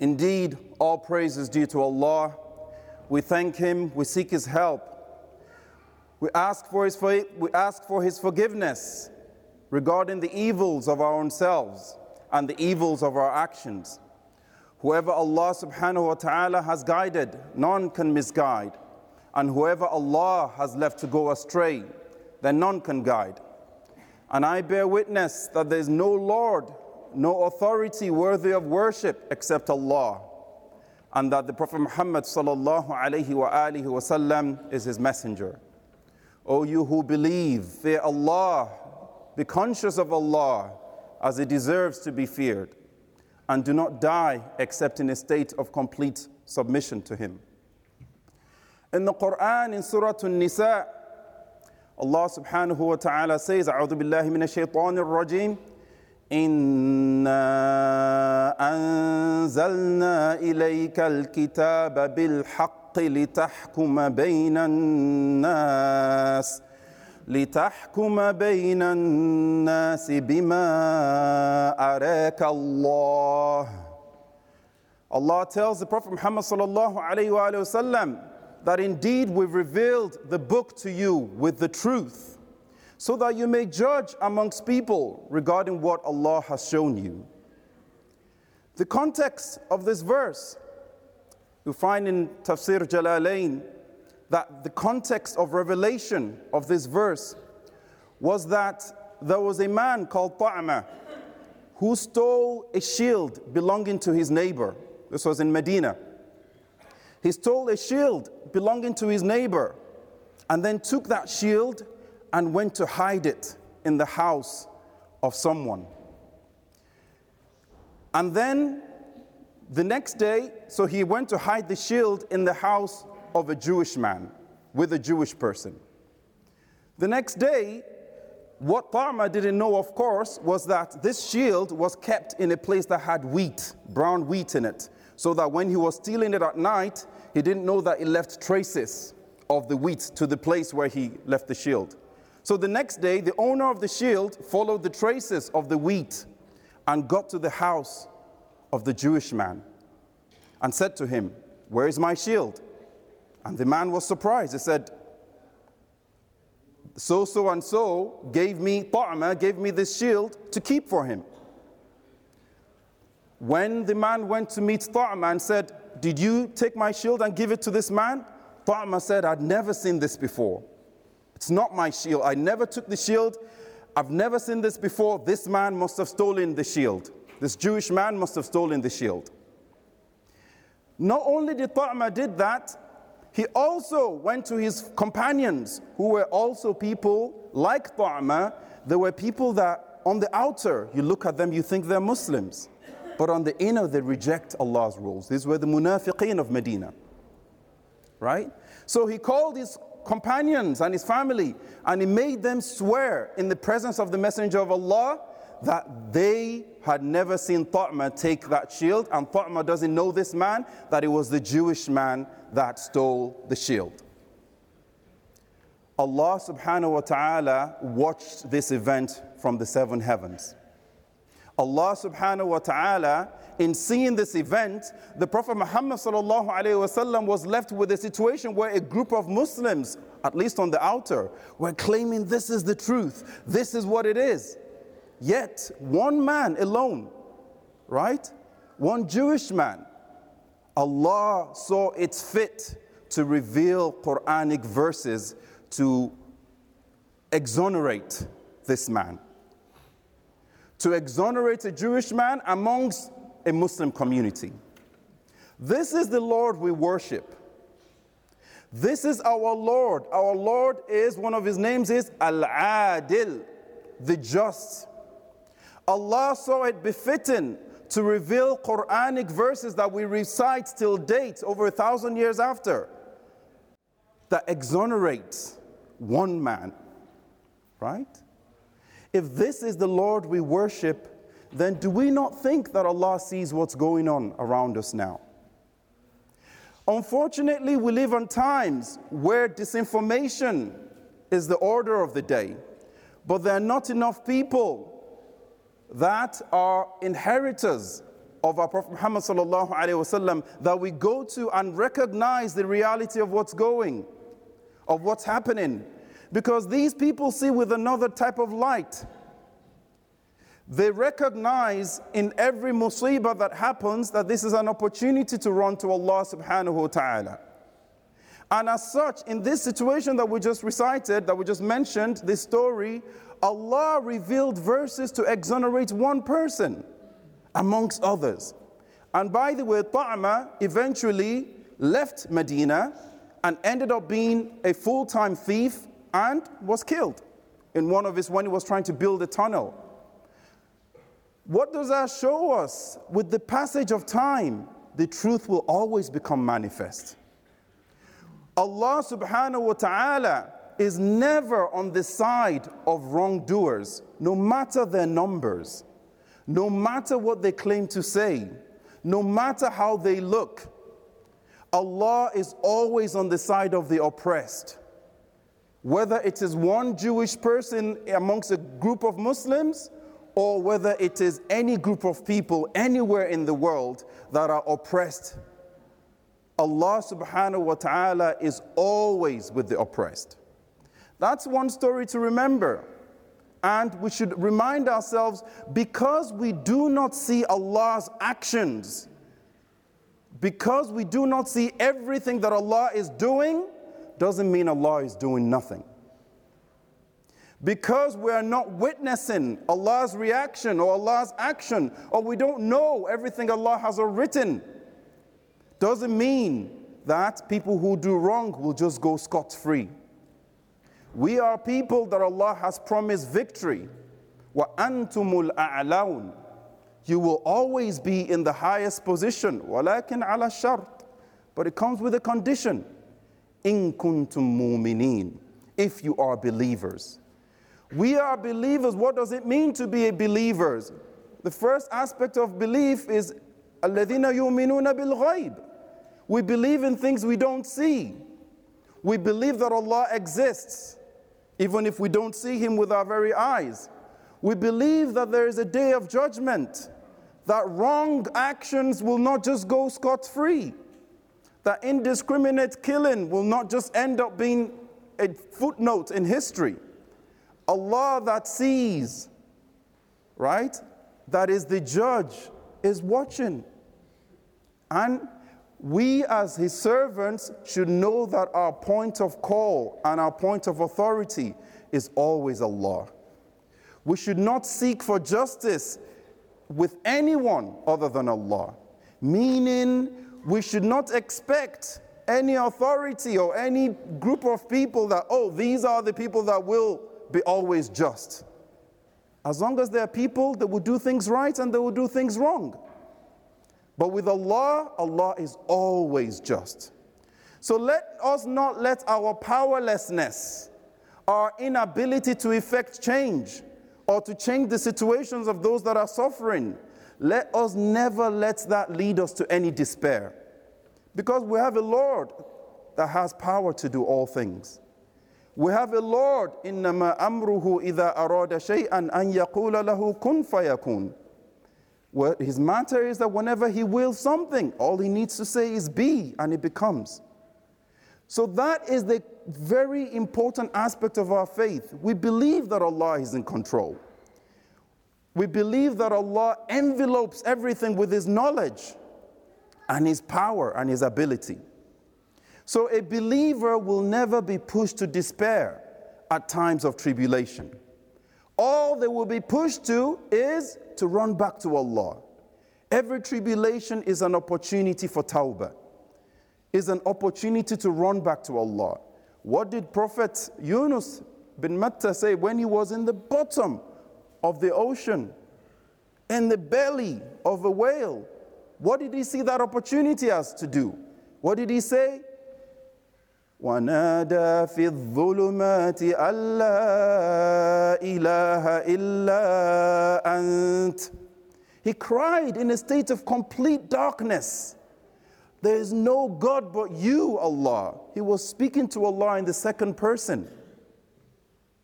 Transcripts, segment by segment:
Indeed, all praise is due to Allah. We thank Him, we seek His help. We ask for His, we ask for his forgiveness regarding the evils of our own selves and the evils of our actions. Whoever Allah subhanahu wa ta'ala has guided, none can misguide. And whoever Allah has left to go astray, then none can guide. And I bear witness that there is no Lord, no authority worthy of worship except Allah, and that the Prophet Muhammad sallallahu alayhi wa alihi wasallam is his messenger. O you who believe, fear Allah, be conscious of Allah as He deserves to be feared, and do not die except in a state of complete submission to Him. In the Quran, in Surah An-Nisa, Allah subhanahu wa ta'ala says, أعوذ بالله من الشيطان الرجيم إنا أنزلنا إليك الكتاب بالحق لتحكم بين الناس لتحكم بين الناس بما أراك الله Allah tells the Prophet Muhammad sallallahu alayhi wa sallam that indeed we've revealed the book to you with the truth so that you may judge amongst people regarding what Allah has shown you. The context of this verse, you find in Tafsir Jalalain that the context of revelation of this verse was that there was a man called Ta'ama who stole a shield belonging to his neighbor. This was in Medina. He stole a shield belonging to his neighbor and then took that shield and went to hide it in the house of someone. And then the next day, so he went to hide the shield in the house of a Jewish man with a Jewish person. The next day, what Ta'ma didn't know, of course, was that this shield was kept in a place that had wheat, brown wheat in it, so that when he was stealing it at night, he didn't know that it left traces of the wheat to the place where he left the shield. So the next day, the owner of the shield followed the traces of the wheat and got to the house of the Jewish man and said to him, Where is my shield? And the man was surprised. He said, So, so, and so gave me, Ta'ma gave me this shield to keep for him. When the man went to meet Ta'ma and said, Did you take my shield and give it to this man? Ta'ma said, I'd never seen this before. It's not my shield. I never took the shield. I've never seen this before. This man must have stolen the shield. This Jewish man must have stolen the shield. Not only did Ta'ma did that, he also went to his companions who were also people like Ta'ma. There were people that on the outer, you look at them, you think they're Muslims. But on the inner, they reject Allah's rules. These were the munafiqeen of Medina. Right? So he called his companions and his family and he made them swear in the presence of the Messenger of Allah that they had never seen Ta'ma take that shield, and Ta'ma doesn't know this man, that it was the Jewish man that stole the shield. Allah subhanahu wa ta'ala watched this event from the seven heavens. Allah subhanahu wa ta'ala, in seeing this event, the Prophet Muhammad wasallam was left with a situation where a group of Muslims, at least on the outer, were claiming this is the truth, this is what it is. Yet, one man alone, right? One Jewish man, Allah saw it fit to reveal Quranic verses to exonerate this man. To exonerate a Jewish man amongst a Muslim community. This is the Lord we worship. This is our Lord. Our Lord is, one of his names is Al-Adil, the just. Allah saw it befitting to reveal Quranic verses that we recite till date, over a thousand years after, that exonerates one man, right? If this is the Lord we worship, then do we not think that Allah sees what's going on around us now? Unfortunately, we live in times where disinformation is the order of the day, but there are not enough people that are inheritors of our Prophet Muhammad sallallahu alaihi wasallam that we go to and recognize the reality of what's going, of what's happening. Because these people see with another type of light. They recognize in every musibah that happens that this is an opportunity to run to Allah subhanahu wa ta'ala. And as such, in this situation that we just recited, that we just mentioned, this story, Allah revealed verses to exonerate one person amongst others. And by the way, Ta'ama eventually left Medina and ended up being a full time thief and was killed in one of his when he was trying to build a tunnel. What does that show us? With the passage of time, the truth will always become manifest. Allah subhanahu wa ta'ala is never on the side of wrongdoers, no matter their numbers, no matter what they claim to say, no matter how they look. Allah is always on the side of the oppressed. Whether it is one Jewish person amongst a group of Muslims, or whether it is any group of people anywhere in the world that are oppressed, Allah subhanahu wa ta'ala is always with the oppressed. That's one story to remember. And we should remind ourselves because we do not see Allah's actions, because we do not see everything that Allah is doing, doesn't mean Allah is doing nothing because we are not witnessing Allah's reaction or Allah's action, or we don't know everything Allah has written, doesn't mean that people who do wrong will just go scot free. We are people that Allah has promised victory. Wa antumul a'laun. You will always be in the highest position. Walakin ala shart. But it comes with a condition. In kuntum. If you are believers. We are believers. What does it mean to be a believers? The first aspect of belief is الَّذِينَ يُؤْمِنُونَ بِالْغَيْبِ We believe in things we don't see. We believe that Allah exists even if we don't see him with our very eyes. We believe that there is a day of judgment, that wrong actions will not just go scot free, that indiscriminate killing will not just end up being a footnote in history. Allah that sees, right, that is the judge, is watching. And we, as his servants, should know that our point of call and our point of authority is always Allah. We should not seek for justice with anyone other than Allah, meaning we should not expect any authority or any group of people that, oh, these are the people that will be always just. As long as there are people that will do things right and they will do things wrong. But with Allah, Allah is always just. So let us not let our powerlessness, our inability to effect change, or to change the situations of those that are suffering, let us never let that lead us to any despair. Because we have a Lord that has power to do all things. We have a Lord, إنما أمره إذا أراد شيئا أن يقول له كن فيكون. What his matter is that whenever he wills something, all he needs to say is be, and it becomes. So that is the very important aspect of our faith. We believe that Allah is in control. We believe that Allah envelopes everything with His knowledge and His power and His ability. So a believer will never be pushed to despair at times of tribulation. All they will be pushed to is to run back to Allah. Every tribulation is an opportunity for tawbah, is an opportunity to run back to Allah. What did Prophet Yunus bin Matta say when he was in the bottom of the ocean, in the belly of a whale? What did he see that opportunity as to do? What did he say? ونادى في الظلمات أن لا إله إلا أنت He cried in a state of complete darkness. There is no God but you, Allah. He was speaking to Allah in the second person.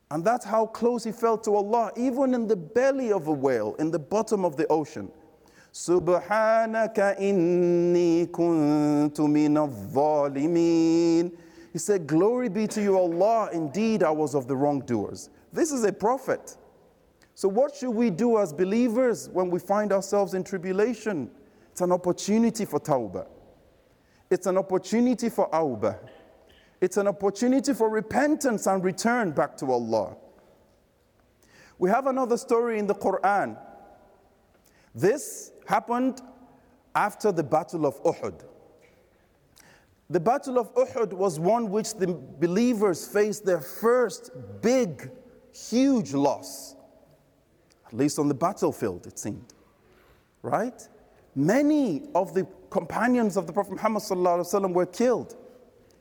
And that's how close he felt to Allah, even in the belly of a whale, in the bottom of the ocean. سبحانك إني كنت من الظالمين He said, Glory be to you, Allah. Indeed, I was of the wrongdoers. This is a prophet. So, what should we do as believers when we find ourselves in tribulation? It's an opportunity for tawbah. It's an opportunity for awbah. It's an opportunity for repentance and return back to Allah. We have another story in the Quran. This happened after the Battle of Uhud. The Battle of Uhud was one which the believers faced their first big, huge loss, at least on the battlefield, it seemed. Right? Many of the companions of the Prophet Muhammad were killed.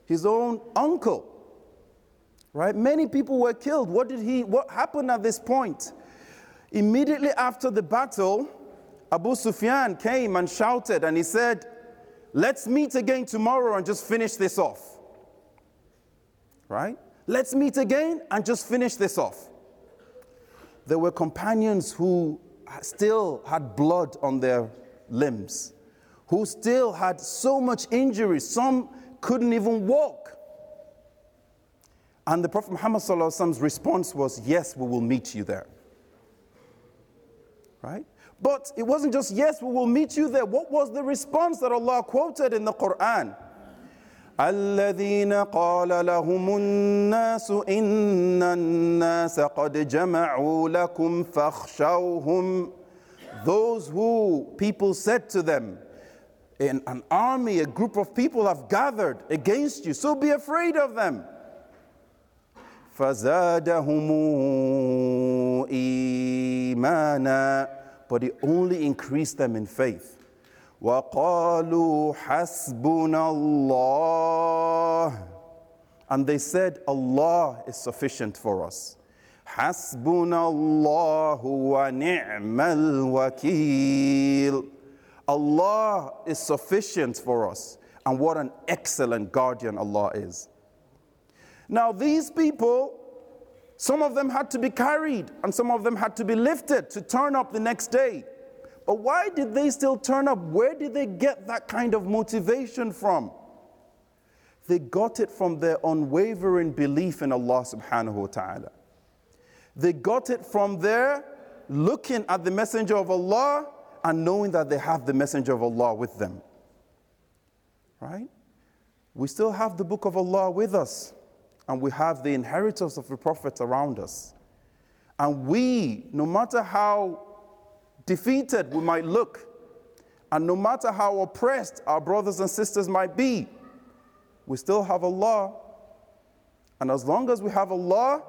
His own uncle, right? Many people were killed. What did he, what happened at this point? Immediately after the battle, Abu Sufyan came and shouted and he said, Let's meet again tomorrow and just finish this off. Right? Let's meet again and just finish this off. There were companions who still had blood on their limbs, who still had so much injury, some couldn't even walk. And the Prophet Muhammad's response was, Yes, we will meet you there. Right? But it wasn't just, yes, we will meet you there. What was the response that Allah quoted in the Quran? الذين قال لهم الناس إن الناس قد جمعوا لكم فاخشوهم Those who people said to them, in an army, a group of people have gathered against you, so be afraid of them. فزادهم إيمانا but it only increased them in faith. وَقَالُوا حَسْبُنَا اللَّهِ And they said, Allah is sufficient for us. حَسْبُنَا اللَّهُ وَنِعْمَ الْوَكِيلُ Allah is sufficient for us. And what an excellent guardian Allah is. Now, these people some of them had to be carried, and some of them had to be lifted to turn up the next day. But why did they still turn up? Where did they get that kind of motivation from? They got it from their unwavering belief in Allah subhanahu wa ta'ala. They got it from their looking at the Messenger of Allah and knowing that they have the Messenger of Allah with them. Right? We still have the Book of Allah with us and we have the inheritance of the prophets around us. And we, no matter how defeated we might look, and no matter how oppressed our brothers and sisters might be, we still have Allah. And as long as we have Allah,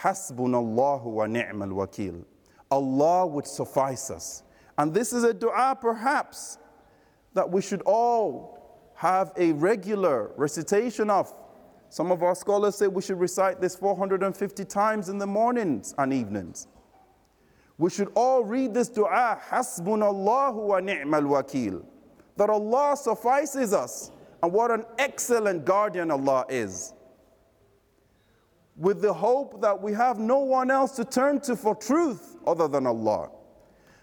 Hasbunallahu wa ni'mal wakil. Allah would suffice us. And this is a dua perhaps that we should all have a regular recitation of some of our scholars say we should recite this 450 times in the mornings and evenings. We should all read this dua, Hasbunallahu wa ni'mal wakil. That Allah suffices us, and what an excellent guardian Allah is. With the hope that we have no one else to turn to for truth other than Allah.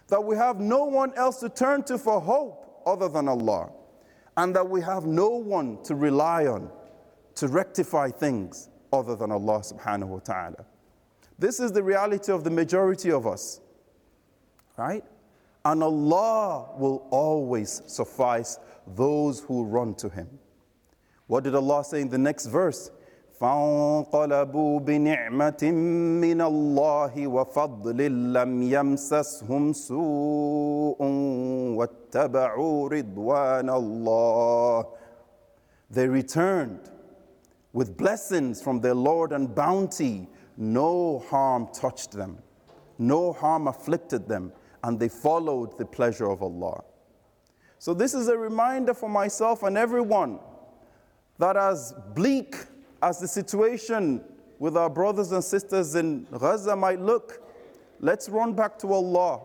That we have no one else to turn to for hope other than Allah. And that we have no one to rely on to rectify things other than Allah subhanahu wa ta'ala. This is the reality of the majority of us, right? And Allah will always suffice those who run to Him. What did Allah say in the next verse? فانقلبوا بنعمة من الله وفضل لم يمسسهم سوء واتبعوا رضوان الله. They returned with blessings from their Lord and bounty, no harm touched them, no harm afflicted them, and they followed the pleasure of Allah. So, this is a reminder for myself and everyone that as bleak as the situation with our brothers and sisters in Gaza might look, let's run back to Allah.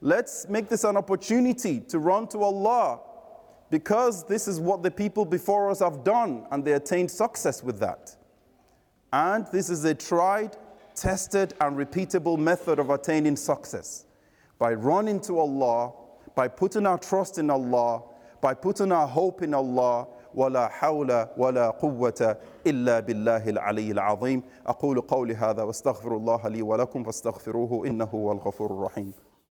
Let's make this an opportunity to run to Allah because this is what the people before us have done and they attained success with that. And this is a tried, tested, and repeatable method of attaining success by running to Allah by putting our trust in Allah, by putting our hope in Allah. ولا حول ولا قوة إلا بالله العلي العظيم أقول قولي هذا واستغفر الله لي ولكم فاستغفروه إنه هو الغفور الرحيم